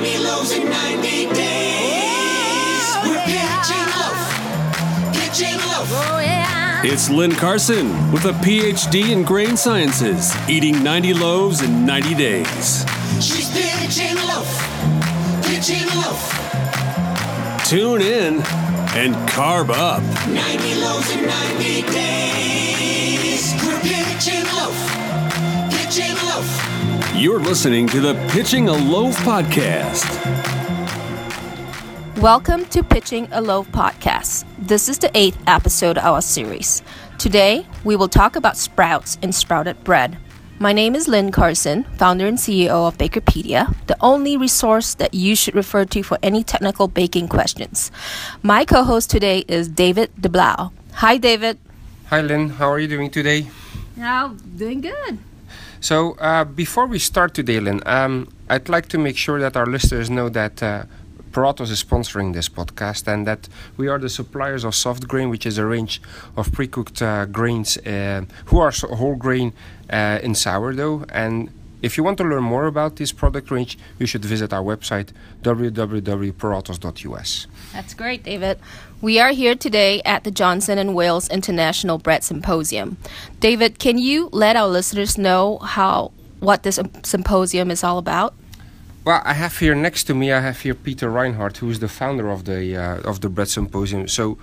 90 loaves in 90 days. Oh, We're pitching loaf, pitching loaf. Oh, yeah. It's Lin Carson with a PhD in grain sciences, eating 90 loaves in 90 days. She's pitching loaf, pitching loaf. Tune in and carb up. 90 loaves in 90 days. We're pitching loaf, pitching loaf. You're listening to the Pitching a Loaf podcast. Welcome to Pitching a Loaf podcast. This is the eighth episode of our series. Today, we will talk about sprouts and sprouted bread. My name is Lin Carson, founder and CEO of Bakerpedia, the only resource that you should refer to for any technical baking questions. My co host today is David Deblauwe. Hi, David. Hi, Lin. How are you doing today? Now, doing good. So, uh, before we start today, Lin, um, I'd like to make sure that our listeners know that uh, Puratos is sponsoring this podcast and that we are the suppliers of soft grain, which is a range of pre cooked uh, grains uh, who are whole grain uh, in sourdough. And if you want to learn more about this product range, you should visit our website www.puratos.us. That's great, David. We are here today at the Johnson and Wales International Bread Symposium. David, can you let our listeners know how what this um, symposium is all about? Well, I have here next to me, I have here Peter Reinhart, who is the founder of the uh, of the Bread Symposium. So,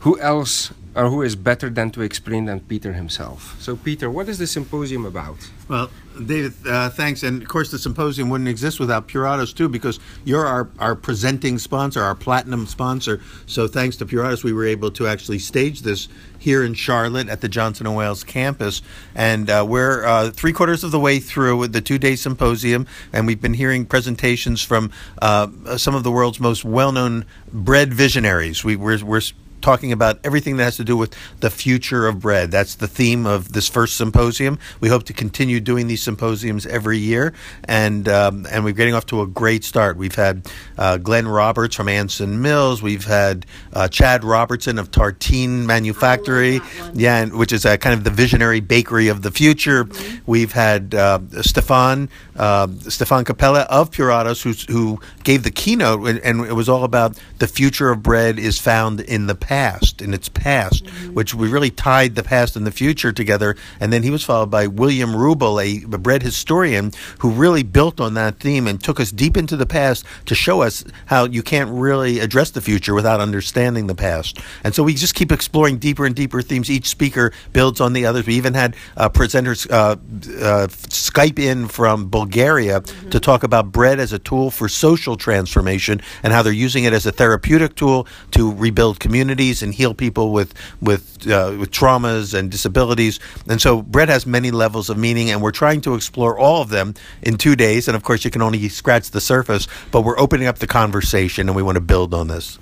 who else or who is better than to explain than Peter himself? So, Peter, what is the symposium about? Well, David, uh, thanks. And of course, the symposium wouldn't exist without Puratos, too, because you're our, our presenting sponsor, our platinum sponsor. So, thanks to Puratos, we were able to actually stage this here in Charlotte at the Johnson & Wales campus. And uh, we're uh, three quarters of the way through the two day symposium, and we've been hearing presentations from uh, some of the world's most well known bread visionaries. We, we're talking about everything that has to do with the future of bread. That's the theme of this first symposium. We hope to continue doing these symposiums every year, and um, and we're getting off to a great start. We've had uh, Glenn Roberts from Anson Mills. We've had uh, Chad Robertson of Tartine Manufactory, yeah, and, which is a kind of the visionary bakery of the future. We've had uh, Stefan uh, Stefan Cappelle of Puratos, who's, who gave the keynote, and, and it was all about the future of bread is found in the past, in its past, which we really tied the past and the future together. And then he was followed by William Rubel, a, a bread historian, who really built on that theme and took us deep into the past to show us how you can't really address the future without understanding the past. And so we just keep exploring deeper and deeper themes. Each speaker builds on the others. We even had uh, presenters uh, uh, Skype in from Bulgaria to talk about bread as a tool for social transformation and how they're using it as a therapeutic tool to rebuild communities and heal people with with uh, with traumas and disabilities. And so bread has many levels of meaning, and we're trying to explore all of them in two days. And of course, you can only scratch the surface, but we're opening up the conversation, and we want to build on this.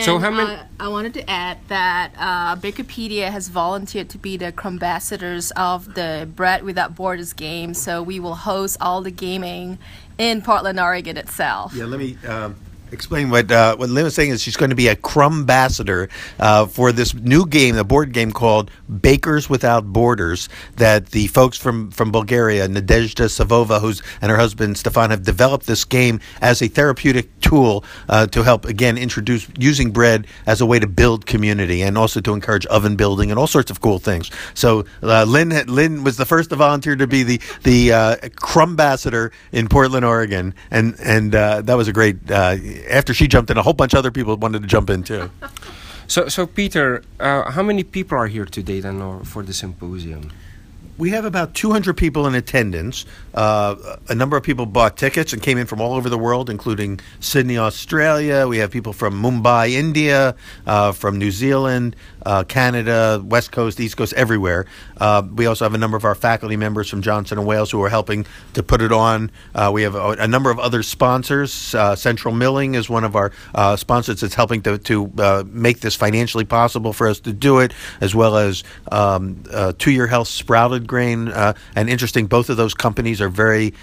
So And, how many- uh, I wanted to add that uh, Bakerpedia has volunteered to be the ambassadors of the Bread Without Borders game. So we will host all the gaming in Portland, Oregon itself. Yeah, let me um, explain what uh, what Lin was saying is she's going to be a crumb ambassador uh, for this new game, a board game called Bakers Without Borders that the folks from, from Bulgaria, Nadezhda Savova, who's and her husband Stefan have developed this game as a therapeutic tool uh, to help again introduce using bread as a way to build community and also to encourage oven building and all sorts of cool things. So uh, Lin Lin was the first to volunteer to be the the uh, crumb ambassador in Portland, Oregon, and and uh, that was a great. After she jumped in, a whole bunch of other people wanted to jump in too. So, so Peter, uh, how many people are here today then or for the symposium? We have about 200 people in attendance. Uh, a number of people bought tickets and came in from all over the world, including Sydney, Australia. We have people from Mumbai, India, uh, from New Zealand, uh, Canada, West Coast, East Coast, everywhere. Uh, we also have a number of our faculty members from Johnson and Wales who are helping to put it on. Uh, we have a, a number of other sponsors. Uh, Central Milling is one of our uh, sponsors that's helping to, to make this financially possible for us to do it, as well as um, To Your Health Sprouted Grain. And interesting, both of those companies are very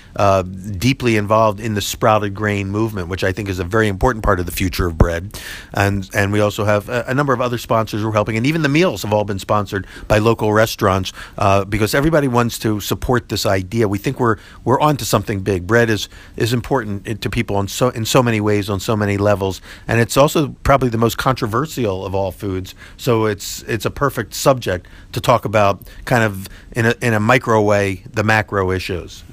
deeply involved in the sprouted grain movement, which I think is a very important part of the future of bread. And and we also have a, a number of other sponsors who are helping and even the meals have all been sponsored by local restaurants uh, because everybody wants to support this idea. We think we're we're onto something big. Bread is is important eh, to people in so in so many ways, on so many levels, and it's also probably the most controversial of all foods. So it's it's a perfect subject to talk about, kind of in a in a micro way, the macro issues.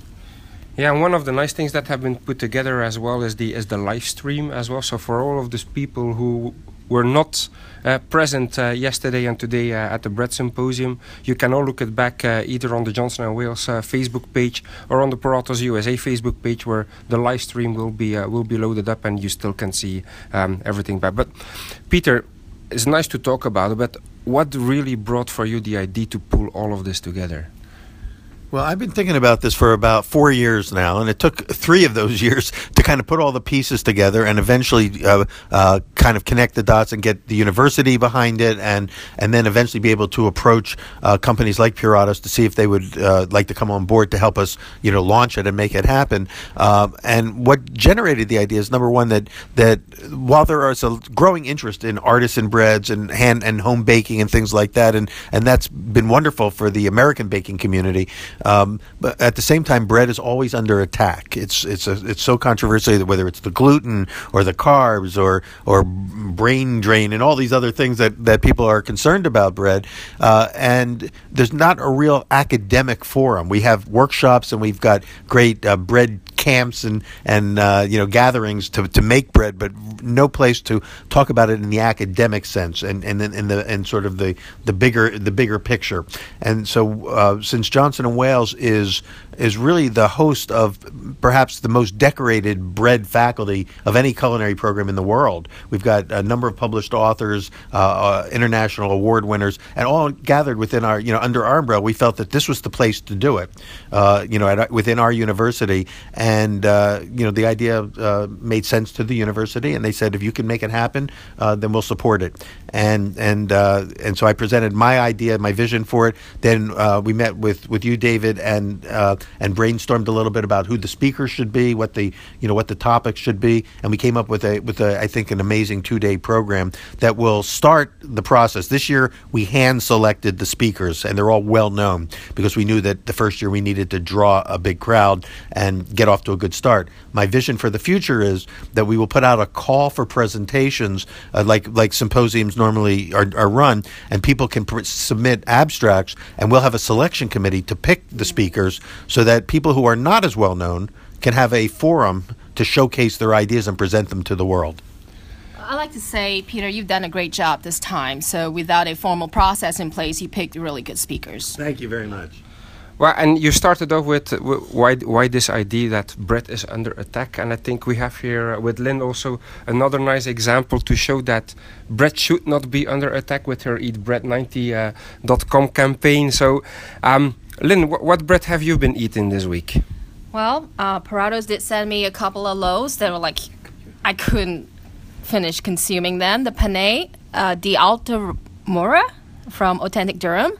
Yeah, and one of the nice things that have been put together as well is the is the live stream as well. So for all of those people who were not uh, present uh, yesterday and today uh, at the Bread Symposium. You can all look it back uh, either on the Johnson & Wales uh, Facebook page or on the Puratos USA Facebook page, where the live stream will be uh, will be loaded up, and you still can see um, everything back. But Peter, it's nice to talk about it, but what really brought for you the idea to pull all of this together? Well, I've been thinking about this for about four years now, and it took three of those years to kind of put all the pieces together and eventually uh, uh, kind of connect the dots and get the university behind it, and and then eventually be able to approach uh, companies like Puratos to see if they would uh, like to come on board to help us, you know, launch it and make it happen. Um, and what generated the idea is number one that that while there is a growing interest in artisan breads and hand and home baking and things like that, and and that's been wonderful for the American baking community. Um, but at the same time, bread is always under attack. It's it's a, it's so controversial that whether it's the gluten or the carbs or or brain drain and all these other things that, that people are concerned about bread. Uh, and there's not a real academic forum. We have workshops and we've got great uh, bread camps and and uh, you know gatherings to, to make bread, but no place to talk about it in the academic sense and and in the and sort of the the bigger the bigger picture. And so, uh, since Johnson and Wales is is really the host of perhaps the most decorated bread faculty of any culinary program in the world. We've got a number of published authors, uh, uh, international award winners, and all gathered within our, you know, under our umbrella. We felt that this was the place to do it, uh, you know, at, uh, within our university. And, uh, you know, the idea uh, made sense to the university, and they said, if you can make it happen, then we'll support it. And, and, and so I presented my idea, my vision for it. Then we met with, with you, David, and uh, and brainstormed a little bit about who the speakers should be, what the you know what the topics should be, and we came up with a with a I think an amazing two day program that will start the process. This year we hand selected the speakers, and they're all well known because we knew that the first year we needed to draw a big crowd and get off to a good start. My vision for the future is that we will put out a call for presentations uh, like like symposiums normally are, are run, and people can pr- submit abstracts, and we'll have a selection committee to pick the speakers. So so that people who are not as well known can have a forum to showcase their ideas and present them to the world. I like to say, Peter, you've done a great job this time. So, without a formal process in place, you picked really good speakers. Thank you very much. Well, and you started off with uh, why why this idea that bread is under attack, and I think we have here uh, with Lin also another nice example to show that bread should not be under attack with her EatBread90.com uh, campaign. So. Um, Lin, wh- what bread have you been eating this week? Well, uh, Puratos did send me a couple of loaves that were like, I couldn't finish consuming them. The Pane uh, de Altamura from Authentic Durum.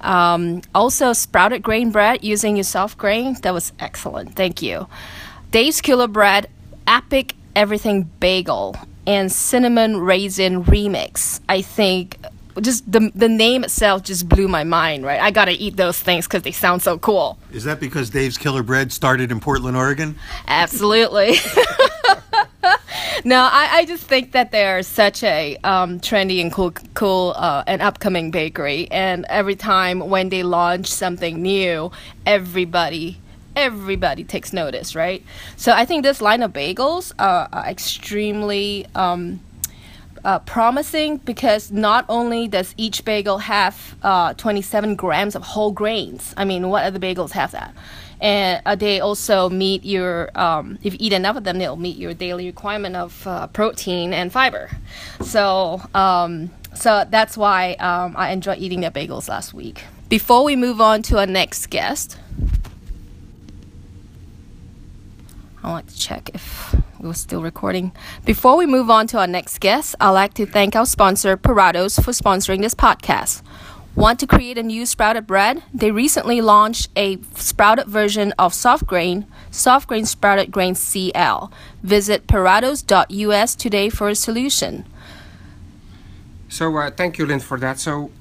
Um, also, sprouted grain bread using your soft grain. That was excellent. Thank you. Dave's Killer Bread, Epic Everything Bagel, and Cinnamon Raisin Remix. I think just the the name itself just blew my mind. Right, I gotta eat those things because they sound so cool. Is that because Dave's Killer Bread started in Portland, Oregon? Absolutely. no, I, I, just think that they are such a um, trendy and cool, cool uh, and upcoming bakery. And every time when they launch something new, everybody everybody takes notice, right? So I think this line of bagels are extremely um, uh, promising because not only does each bagel have uh, 27 grams of whole grains. I mean, what other bagels have that? And uh, they also meet your, um, if you eat enough of them, they'll meet your daily requirement of uh, protein and fiber. So, um, so that's why um, I enjoyed eating their bagels last week. Before we move on to our next guest, I'd like to check if we're still recording. Before we move on to our next guest, I'd like to thank our sponsor, Puratos, for sponsoring this podcast. Want to create a new sprouted bread? They recently launched a sprouted version of soft grain, soft grain sprouted grain CL. Visit puratos.us today for a solution. So uh, thank you, Lin, for that. So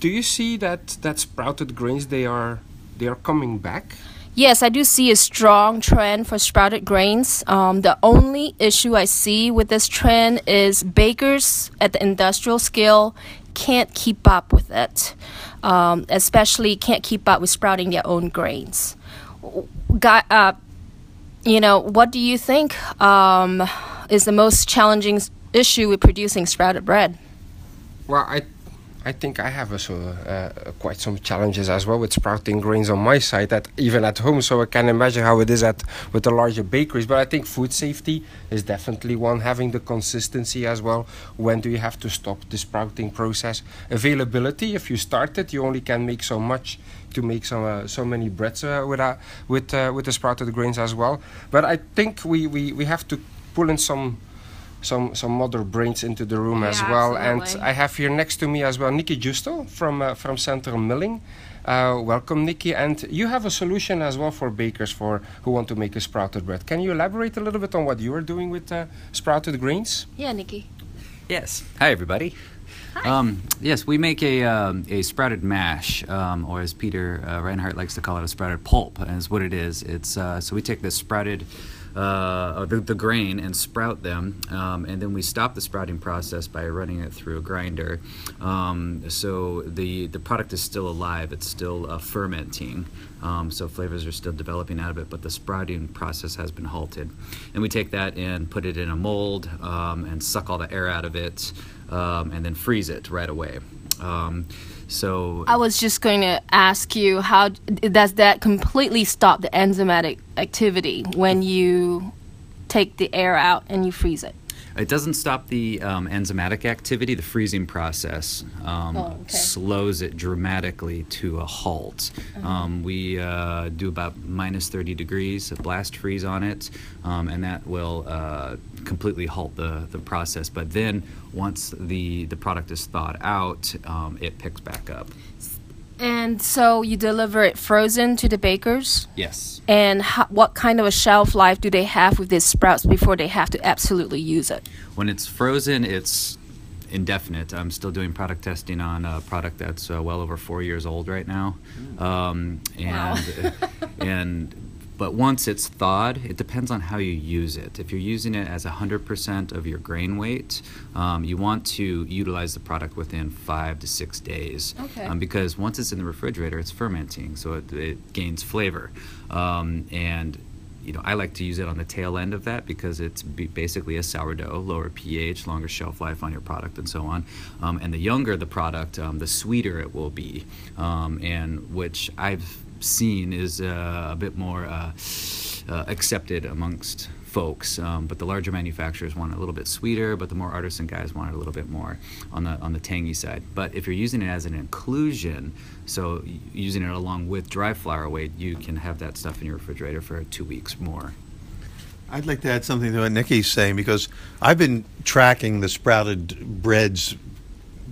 do you see that that sprouted grains they are they are coming back? Yes, I do see a strong trend for sprouted grains. Um, the only issue I see with this trend is bakers at the industrial scale can't keep up with it, um, especially can't keep up with sprouting their own grains. Got, uh, you know, what do you think um, is the most challenging issue with producing sprouted bread? Well, I I think I have also uh, quite some challenges as well with sprouting grains on my side, that even at home. So I can imagine how it is at with the larger bakeries. But I think food safety is definitely one. Having the consistency as well. When do you have to stop the sprouting process? Availability. If you start it, you only can make so much to make so uh, so many breads uh, with uh, with uh, with the sprouted grains as well. But I think we, we, we have to pull in some some some other brains into the room as well. absolutely. And I have here next to me as well Nicky Giusto from uh, from Central Milling. Uh, welcome, Nicky. And you have a solution as well for bakers for who want to make a sprouted bread. Can you elaborate a little bit on what you are doing with uh, sprouted grains? Yeah, Nicky. Yes. Hi, everybody. Um, yes, we make a, um, a sprouted mash, um, or as Peter uh, Reinhart likes to call it, a sprouted pulp, is what it is. It's uh, so we take this sprouted uh, the, the grain and sprout them, um, and then we stop the sprouting process by running it through a grinder. Um, so the the product is still alive; it's still uh, fermenting. Um, so flavors are still developing out of it, but the sprouting process has been halted. And we take that and put it in a mold um, and suck all the air out of it, um, and then freeze it right away. So I was just going to ask you how does that completely stop the enzymatic activity when you take the air out and you freeze it? It doesn't stop the um, enzymatic activity. The freezing process um, Oh, okay. slows it dramatically to a halt. Uh-huh. Um, we uh, do about minus 30 degrees, a blast freeze on it, um, and that will uh, completely halt the, the process. But then once the, the product is thawed out, um, it picks back up. And so you deliver it frozen to the bakers? Yes. And ho- what kind of a shelf life do they have with these sprouts before they have to absolutely use it? When it's frozen, it's indefinite. I'm still doing product testing on a product that's uh, well over four years old right now, um, and and but once it's thawed, it depends on how you use it. If you're using it as 100% of your grain weight, um, you want to utilize the product within five to six days, Okay. um, because once it's in the refrigerator, it's fermenting, so it, it gains flavor, um, and you know, I like to use it on the tail end of that because it's basically a sourdough, lower pH, longer shelf life on your product, and so on. Um, and the younger the product, um, the sweeter it will be, um, and which I've seen is uh, a bit more uh, uh, accepted amongst folks. Um, but the larger manufacturers want it a little bit sweeter, but the more artisan guys want it a little bit more on the on the tangy side. But if you're using it as an inclusion, so using it along with dry flour weight, you can have that stuff in your refrigerator for two weeks more. I'd like to add something to what Nicky's saying because I've been tracking the sprouted breads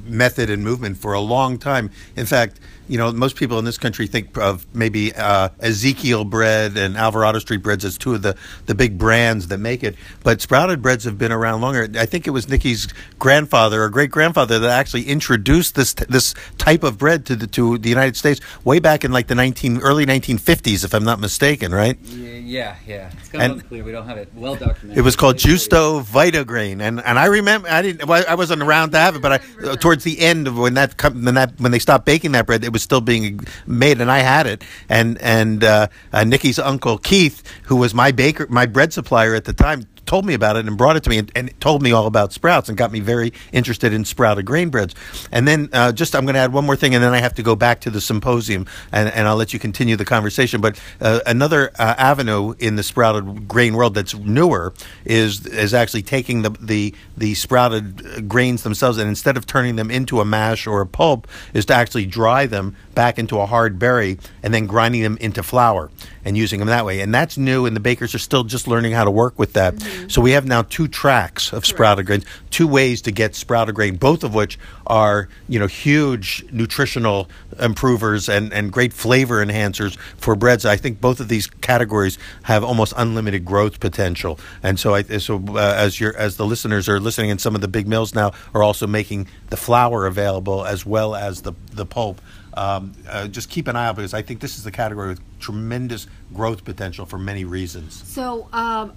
method and movement for a long time. In fact, you know, most people in this country think of maybe uh, Ezekiel bread and Alvarado Street breads as two of the, the big brands that make it. But sprouted breads have been around longer. I think it was Nicky's grandfather or great grandfather that actually introduced this this type of bread to the to the United States way back in like the 19 early 1950s, if I'm not mistaken, right? Yeah, yeah. It's kind of unclear. We don't have it well documented. It was called Giusto Vitagrain, and and I remember I didn't well, I wasn't around to have it, but I, towards the end of when that when that when they stopped baking that bread, it was still being made, and I had it, and and uh, uh, Nicky's uncle Keith, who was my baker, my bread supplier at the time. Told me about it and brought it to me and, and told me all about sprouts and got me very interested in sprouted grain breads. And then uh, just I'm going to add one more thing and then I have to go back to the symposium and, and I'll let you continue the conversation. But uh, another uh, avenue in the sprouted grain world that's newer is is actually taking the the the sprouted uh, grains themselves and instead of turning them into a mash or a pulp, is to actually dry them back into a hard berry and then grinding them into flour and using them that way. And that's new, and the bakers are still just learning how to work with that. So we have now two tracks of sprouted grains, two ways to get sprouted grain, both of which are you know huge nutritional improvers and, and great flavor enhancers for breads. I think both of these categories have almost unlimited growth potential. And so I so uh, as your as the listeners are listening, and some of the big mills now are also making the flour available as well as the the pulp. Um, uh, just keep an eye out because I think this is the category with tremendous growth potential for many reasons. So, um,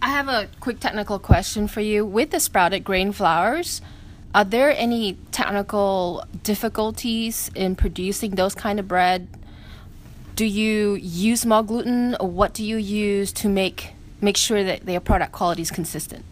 I have a quick technical question for you. With the sprouted grain flours, are there any technical difficulties in producing those kind of bread? Do you use more gluten, or what do you use to make make sure that their product quality is consistent?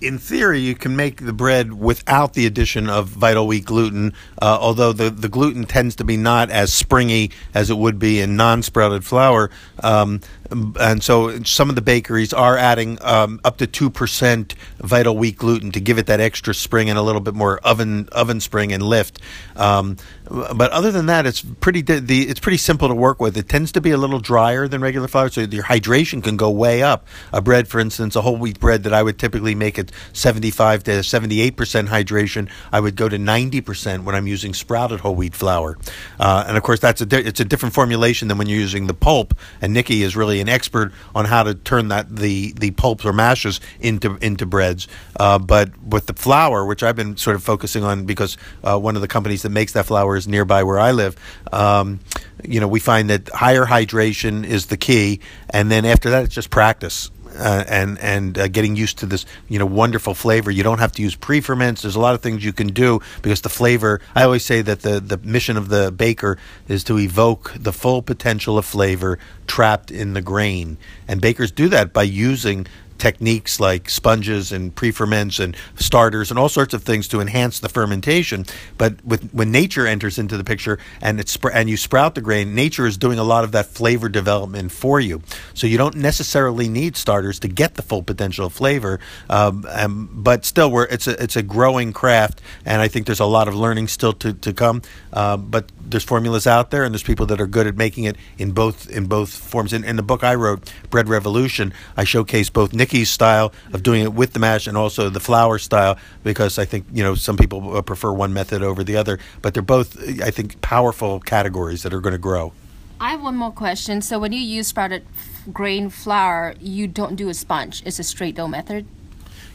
in theory, you can make the bread without the addition of vital wheat gluten, uh, although the, the gluten tends to be not as springy as it would be in non sprouted flour. Um, and so some of the bakeries are adding um, up to 2% vital wheat gluten to give it that extra spring and a little bit more oven oven spring and lift. Um, but other than that, it's pretty the it's pretty simple to work with. It tends to be a little drier than regular flour, so your hydration can go way up. A bread, for instance, a whole wheat bread that I would typically make at 75 to 78 percent hydration, I would go to 90 percent when I'm using sprouted whole wheat flour. Uh, and of course, that's a di- it's a different formulation than when you're using the pulp. And Nikki is really an expert on how to turn that the the pulps or mashes into into breads. Uh, but with the flour, which I've been sort of focusing on because uh, one of the companies that makes that flour is nearby where I live. Um, you know, we find that higher hydration is the key, and then after that, it's just practice. Uh, and and uh, getting used to this you know wonderful flavor. You don't have to use pre ferments. There's a lot of things you can do because the flavor. I always say that the the mission of the baker is to evoke the full potential of flavor trapped in the grain, and bakers do that by using techniques like sponges and pre-ferments and starters and all sorts of things to enhance the fermentation. But with, when nature enters into the picture and it's and you sprout the grain, nature is doing a lot of that flavor development for you. So you don't necessarily need starters to get the full potential of flavor. Um, um, but still, we're, it's a it's a growing craft, and I think there's a lot of learning still to to come. Uh, but there's formulas out there, and there's people that are good at making it in both in both forms. In, in the book I wrote, Bread Revolution, I showcase both Nicky's style of doing it with the mash and also the flour style because I think you know some people uh, prefer one method over the other, but they're both I think powerful categories that are going to grow. I have one more question. So, when you use sprouted grain flour, you don't do a sponge. It's a straight dough method.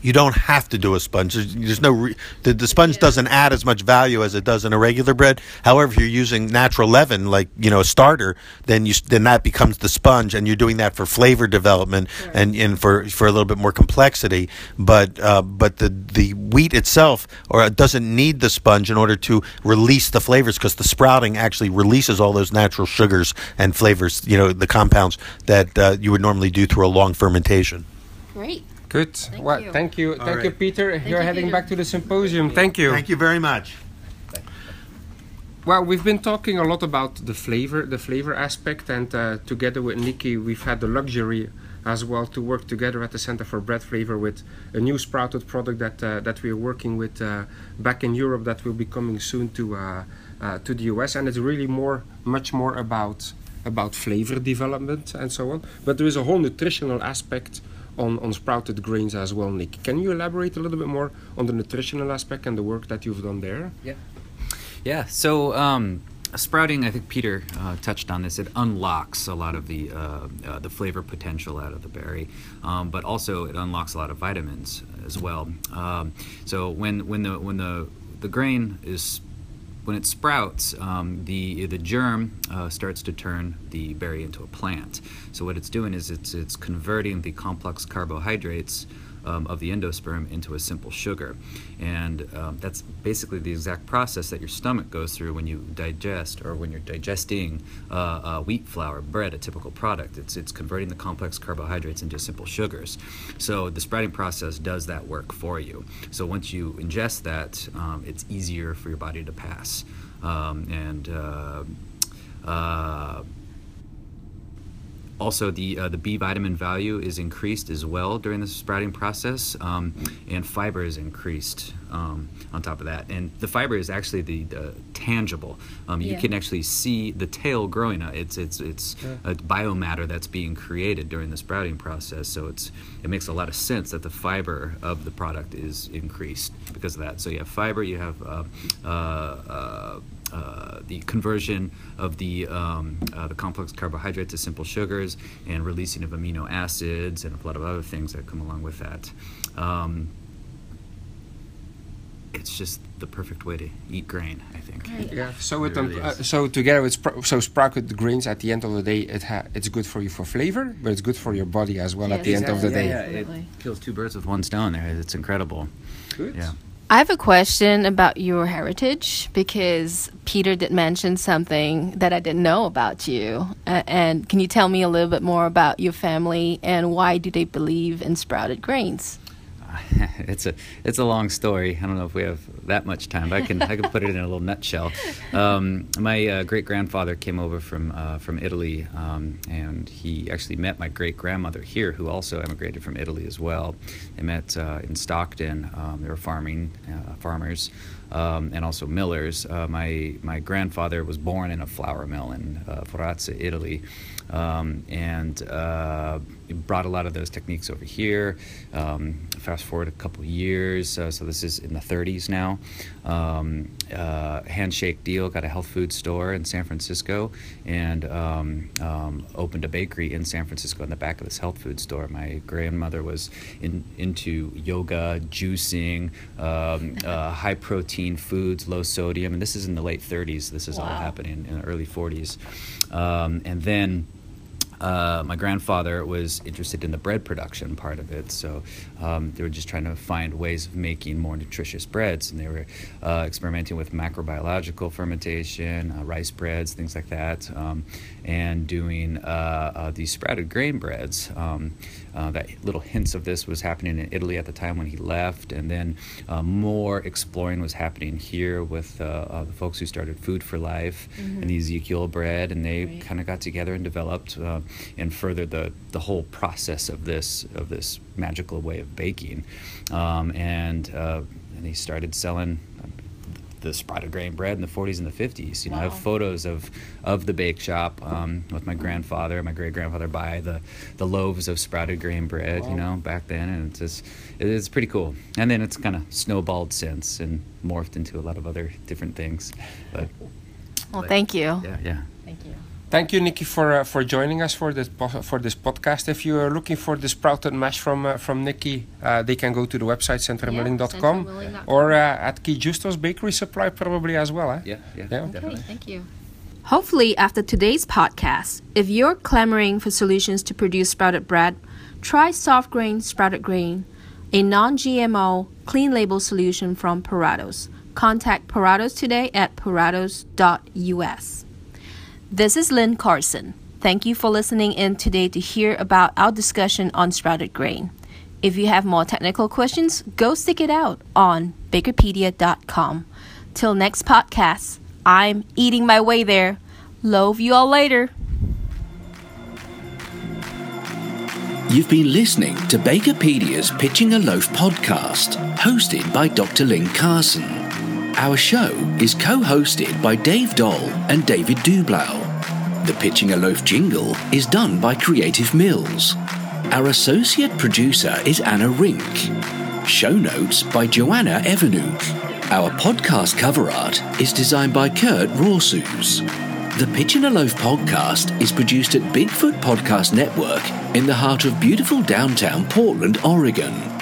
You don't have to do a sponge. There's, there's no re- the, the sponge doesn't add as much value as it does in a regular bread. However, if you're using natural leaven, like you know a starter, then you then that becomes the sponge, and you're doing that for flavor development and, and for for a little bit more complexity. But uh, but the the wheat itself or it doesn't need the sponge in order to release the flavors because the sprouting actually releases all those natural sugars and flavors. You know the compounds that uh, you would normally do through a long fermentation. Great. Good. well, you. thank you. Thank you, right. Peter. You're you, heading Peter. back to the symposium. Thank you. Thank you very much. Well, we've been talking a lot about the flavor, the flavor aspect, and uh, together with Nicky, we've had the luxury as well to work together at the Center for Bread Flavor with a new sprouted product that uh, that we are working with uh, back in Europe that will be coming soon to uh, uh, to the US, and it's really more, much more about about flavor development and so on. But there is a whole nutritional aspect on, on sprouted grains as well, Nick. Can you elaborate a little bit more on the nutritional aspect and the work that you've done there? Yeah. Yeah. So um, sprouting, I think Peter uh, touched on this. It unlocks a lot of the uh, uh, the flavor potential out of the berry, um, but also it unlocks a lot of vitamins as well. Um, so when when the when the the grain is when it sprouts, um, the the germ uh, starts to turn the berry into a plant. So what it's doing is it's it's converting the complex carbohydrates um, of the endosperm into a simple sugar, and um, that's basically the exact process that your stomach goes through when you digest or when you're digesting uh, uh, wheat flour, bread, a typical product. It's it's converting the complex carbohydrates into simple sugars. So the sprouting process does that work for you. So once you ingest that, um, it's easier for your body to pass, um, and uh, uh, also, the uh, the B vitamin value is increased as well during the sprouting process, um, and fiber is increased um, on top of that. And the fiber is actually the, the tangible. Um, you Yeah. can actually see the tail growing. Uh, It's it's it's a biomatter that's being created during the sprouting process. So it's it makes a lot of sense that the fiber of the product is increased because of that. So you have fiber, you have uh, uh, uh, the conversion of the um, uh, the complex carbohydrates to simple sugars and releasing of amino acids and a lot of other things that come along with that. Um, it's just the perfect way to eat grain, I think. Yeah. So It it, um, really uh, so together with spr- so sprouted grains at the end of the day, it ha- it's good for you for flavor, but it's good for your body as well at the Yes, end of the yeah, day. yeah. it kills two birds with one stone. There, it's incredible. Good. Yeah. I have a question about your heritage because Peter did mention something that I didn't know about you. Uh, and can you tell me a little bit more about your family and why do they believe in sprouted grains? it's a it's a long story. I don't know if we have that much time, but I can I can put it in a little nutshell. Um, my uh, great grandfather came over from uh, from Italy, um, and he actually met my great grandmother here, who also emigrated from Italy as well. They met uh, in Stockton. Um, they were farming uh, farmers. Um, and also millers. Uh, my my grandfather was born in a flour mill in uh, Italy, um, and uh, brought a lot of those techniques over here. Um, fast forward a couple years, uh, so this is in the 30s now. Um, uh, handshake deal, got a health food store in San Francisco, and um, um, opened a bakery in San Francisco in the back of this health food store. My grandmother was in, into yoga, juicing, uh, high protein foods, low sodium, and this is in the late 30s. This is all happening in the early 40s, um, and then uh, my grandfather was interested in the bread production part of it, so um, they were just trying to find ways of making more nutritious breads, and they were uh, experimenting with macrobiological fermentation, uh, rice breads, things like that, um, and doing uh, uh, these sprouted grain breads. Um, uh, that little hints of this was happening in Italy at the time when he left, and then uh, more exploring was happening here with the folks who started Food for Life and the Ezekiel bread, and they Right. kind of got together and developed uh, and further the the whole process of this of this magical way of baking, um, and uh, and he started selling. The sprouted grain bread in the 40s and the 50s. You know, I have photos of of the bake shop um, with my grandfather, and my great grandfather, buy the the loaves of sprouted grain bread. You know, back then, and it's just it is pretty cool. And then it's kind of snowballed since and morphed into a lot of other different things. But Well, thank you. yeah, yeah. Thank you. Nicky, for uh, for joining us for this po- for this podcast. If you are looking for the sprouted mash from uh, from Nicky, uh, they can go to the website centralmilling.com centralmilling.com. or uh, at Keith Giusto's Bakery Supply probably as well. Eh? Yeah, yeah, Yeah. definitely. thank you. Hopefully, after today's podcast, if you're clamoring for solutions to produce sprouted bread, try soft grain sprouted grain, a non GMO, clean label solution from Puratos. Contact Puratos today at puratos.us. This is Lin Carson. Thank you for listening in today to hear about our discussion on sprouted grain. If you have more technical questions, go stick it out on bakerpedia.com. Till next podcast, I'm eating my way there. Love you all later. You've been listening to Bakerpedia's Pitching a Loaf podcast, hosted by Dr. Lin Carson. Our show is co hosted by Dave Doll and David Deblauwe. The Pitching a Loaf jingle is done by Creative Mills. Our associate producer is Anna Rink. Show notes by Joanna Evanuk. Our podcast cover art is designed by Kurt Rawsus. The Pitching a Loaf podcast is produced at Bigfoot Podcast Network in the heart of beautiful downtown Portland, Oregon.